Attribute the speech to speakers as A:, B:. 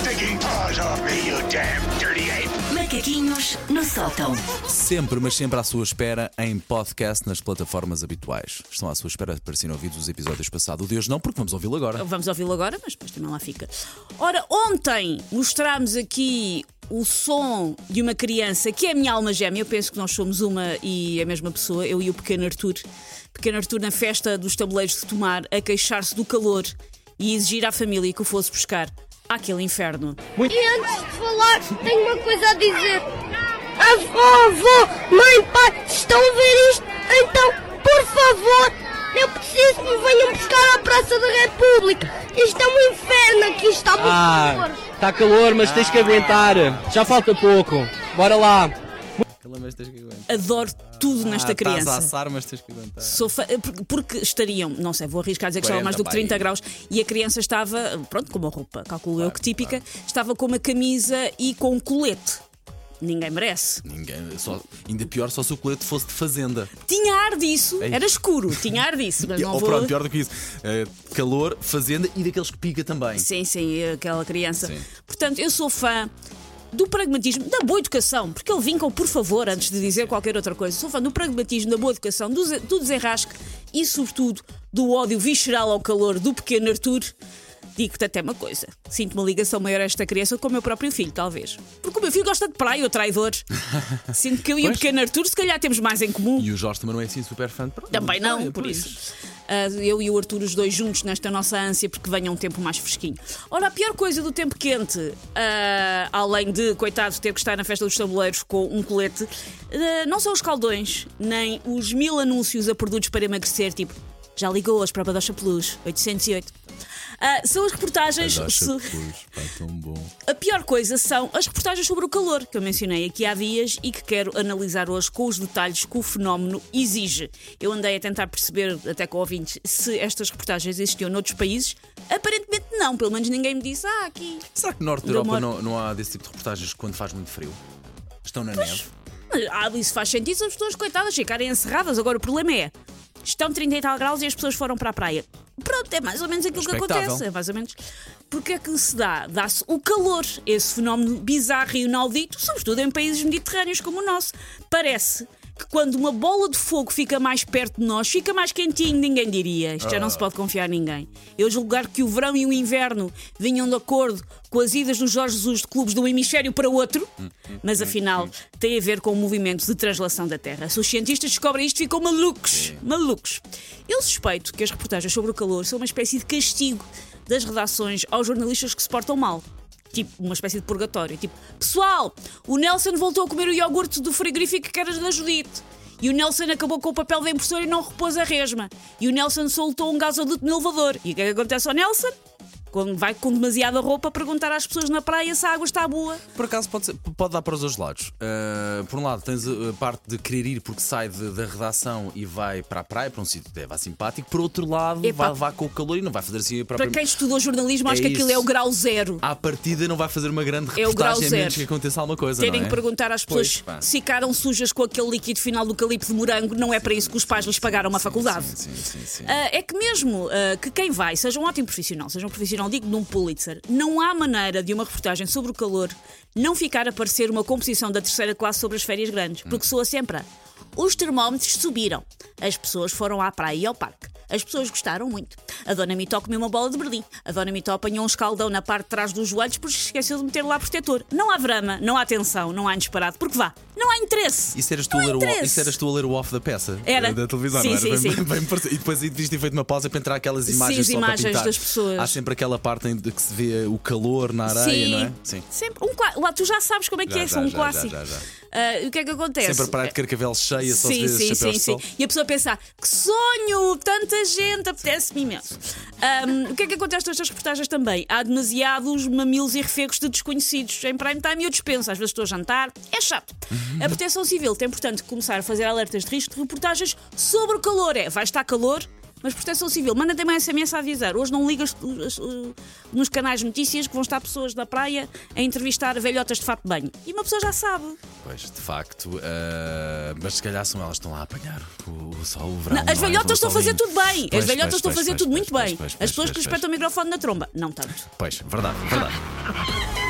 A: stinking paws off me, you damn dirty ape!
B: Macaquinhos no sótão.
C: Sempre, mas sempre à sua espera em podcast nas plataformas habituais. Estão à sua espera para serem ouvidos os episódios passados. O de hoje não, porque vamos ouvi-lo agora.
D: Vamos ouvi-lo agora, mas depois também lá fica. Ora, ontem mostrámos aqui o som de uma criança que é a minha alma gêmea. Eu penso que nós somos uma e a mesma pessoa, eu e o pequeno Arthur. Pequeno Arthur na festa dos tabuleiros de tomar, a queixar-se do calor e exigir à família que o fosse buscar àquele inferno.
E: E antes de falar, tenho uma coisa a dizer. Avó, avó, mãe, pai, se estão a ver isto, então, por favor, eu preciso que me venham buscar à Praça da República. Isto é um inferno aqui, está muito
F: Ah,
E: calor.
F: está calor, mas tens que aguentar. Já falta pouco. Bora lá.
D: Adoro tudo nesta
C: Ah, Estás a
D: criança.
C: assar, mas tens que aguentar.
D: Fa- porque- Porque estariam, não sei, vou arriscar a dizer que estava mais do que
C: 40,
D: 30
C: vai.
D: graus e a criança estava, pronto, com uma roupa, calculo eu que típica, estava com uma camisa e com um colete. Ninguém merece.
C: Ninguém, só, ainda pior só se o colete fosse de fazenda.
D: Tinha ar disso,
C: Ei.
D: era escuro, tinha ar disso, mas não
C: Ou
D: vou.
C: pronto, pior do que isso. Eh, calor, fazenda e daqueles que pica também.
D: Sim, sim, aquela criança.
C: Sim.
D: Portanto, eu sou fã do pragmatismo, da boa educação, porque ele vinca o por favor antes de dizer qualquer outra coisa. Sou fã do pragmatismo, da boa educação, do, do desenrasque e, sobretudo, do ódio visceral ao calor do pequeno Arthur. Digo-te até uma coisa: sinto uma ligação maior a esta criança com o meu próprio filho, talvez. Porque o meu filho gosta de praia, o traidor. Sinto que eu e o
C: Pois.
D: pequeno Arthur, se calhar, temos mais em comum.
C: E o Jorge também não é assim super fã de praia.
D: Também não,
C: É
D: por isso. Ah, eu e o Arthur, os dois juntos nesta nossa ânsia, porque venha um tempo mais fresquinho. Ora, a pior coisa do tempo quente, ah, além de, coitado, ter que estar na festa dos tabuleiros com um colete, ah, não são os caldões, nem os mil anúncios a produtos para emagrecer, tipo, já ligou as prova da Plus 808. Ah, são as reportagens. So-
C: pá, tão bom.
D: a pior coisa são as reportagens sobre o calor, que eu mencionei aqui há dias e que quero analisar hoje com os detalhes que o fenómeno exige. Eu andei a tentar perceber, até com ouvintes, se estas reportagens existiam noutros países. Aparentemente não, pelo menos ninguém me disse, ah, aqui.
C: Será que no Norte da
D: Do
C: Europa não, não há desse tipo de reportagens quando faz muito frio? Estão na neve?
D: Mas, Ah, isso faz sentido se as pessoas, coitadas, ficarem encerradas. Agora, o problema é, estão 30 e tal graus e as pessoas foram para a praia. Pronto, é mais ou menos aquilo que acontece. É mais ou menos. Porque é que se dá? Dá-se o calor, esse fenómeno bizarro e inaudito, sobretudo em países mediterrâneos como o nosso. Parece que quando uma bola de fogo fica mais perto de nós, fica mais quentinho, ninguém diria. Isto já não se pode confiar em ninguém. Eu julgar que o verão e o inverno vinham de acordo com as idas dos Jorge Jesus de clubes de um hemisfério para outro, mas afinal tem a ver com o movimento de translação da Terra. Se os cientistas descobrem isto, ficam malucos. Malucos. Eu suspeito que as reportagens sobre o calor são uma espécie de castigo das redações aos jornalistas que se portam mal. Tipo, uma espécie de purgatório. Tipo, pessoal, o Nelson voltou a comer o iogurte do frigorífico que era da Judite. E o Nelson acabou com o papel da impressora e não repôs a resma. E o Nelson soltou um gasoduto no elevador. E o que é que acontece ao Nelson? Quando vai com demasiada roupa perguntar às pessoas na praia se a água está boa.
C: Por acaso pode, ser- pode dar para os dois lados. Uh, por um lado, tens a parte de querer ir porque sai de- da redação e vai para a praia, para um sítio que é simpático. Por outro lado,
D: Epá.
C: vai levar com o calor e não vai fazer assim a própria.
D: Para quem estudou jornalismo, acho
C: É
D: que aquilo
C: isso.
D: é o grau zero.
C: À partida, não vai fazer uma grande
D: É o grau
C: reportagem a menos
D: zero.
C: que aconteça alguma coisa.
D: Terem
C: é?
D: que perguntar às pessoas
C: Pois,
D: se ficaram sujas com aquele líquido final do calipo de morango, não é para isso que os pais lhes pagaram uma faculdade.
C: Sim, sim, sim. sim.
D: Ah, é que mesmo ah, que quem vai seja um ótimo profissional, seja um profissional digno de um Pulitzer, não há maneira de uma reportagem sobre o calor não ficar a parecer uma composição da terceira classe sobre as férias grandes, porque soa sempre a, os termómetros subiram, as pessoas foram à praia e ao parque. As pessoas gostaram muito. A dona Mitó comeu uma bola de Berlim. A dona Mitó apanhou um escaldão na parte de trás dos joelhos porque esqueceu de meter lá protetor. Não há drama, não há tensão, não há inesperado. Porque vá, não há interesse.
C: Isso eras, tu a ler o, isso eras tu a ler o off da peça
D: Era.
C: da televisão,
D: Sim,
C: não era?
D: sim,
C: Bem-
D: sim.
C: bem parecido. e depois devias ter feito uma pausa para entrar aquelas
D: Sim,
C: imagens para
D: imagens das pessoas.
C: Há sempre aquela parte em que se vê o calor na areia, não é? Sim.
D: Sempre. Um Lá, tu já sabes como é que
C: Já,
D: é,
C: já,
D: um
C: já,
D: clássico.
C: já, já, já.
D: Ah, o que é que acontece?
C: Sempre a praia de carcavel cheia, só se
D: Sim,
C: vê
D: sim, sim, sim. E a pessoa pensar, que sonho, tanta gente, apetece-me imenso. Ahm, o que é que acontece nestas reportagens também? Há demasiados mamilos e refegos de desconhecidos em prime time e eu dispenso. Às vezes estou a jantar, é chato. A proteção civil tem, portanto, que começar a fazer alertas de risco de reportagens sobre o calor. É, vai estar calor, Mas Proteção Civil, manda também uma SMS a avisar. Hoje não ligas uh, uh, nos canais de notícias que vão estar pessoas da praia a entrevistar velhotas de fato de banho. E uma pessoa já sabe.
C: Pois, de facto. eh, mas se calhar são elas que estão lá a apanhar o, o sol, o verão.
D: Não, as
C: não é?
D: velhotas estão a fazer tudo bem.
C: Pois,
D: as velhotas estão a fazer
C: pois,
D: tudo
C: pois,
D: muito bem. As pessoas que
C: pois,
D: espetam o microfone na tromba, não tanto.
C: Pois, verdade, verdade.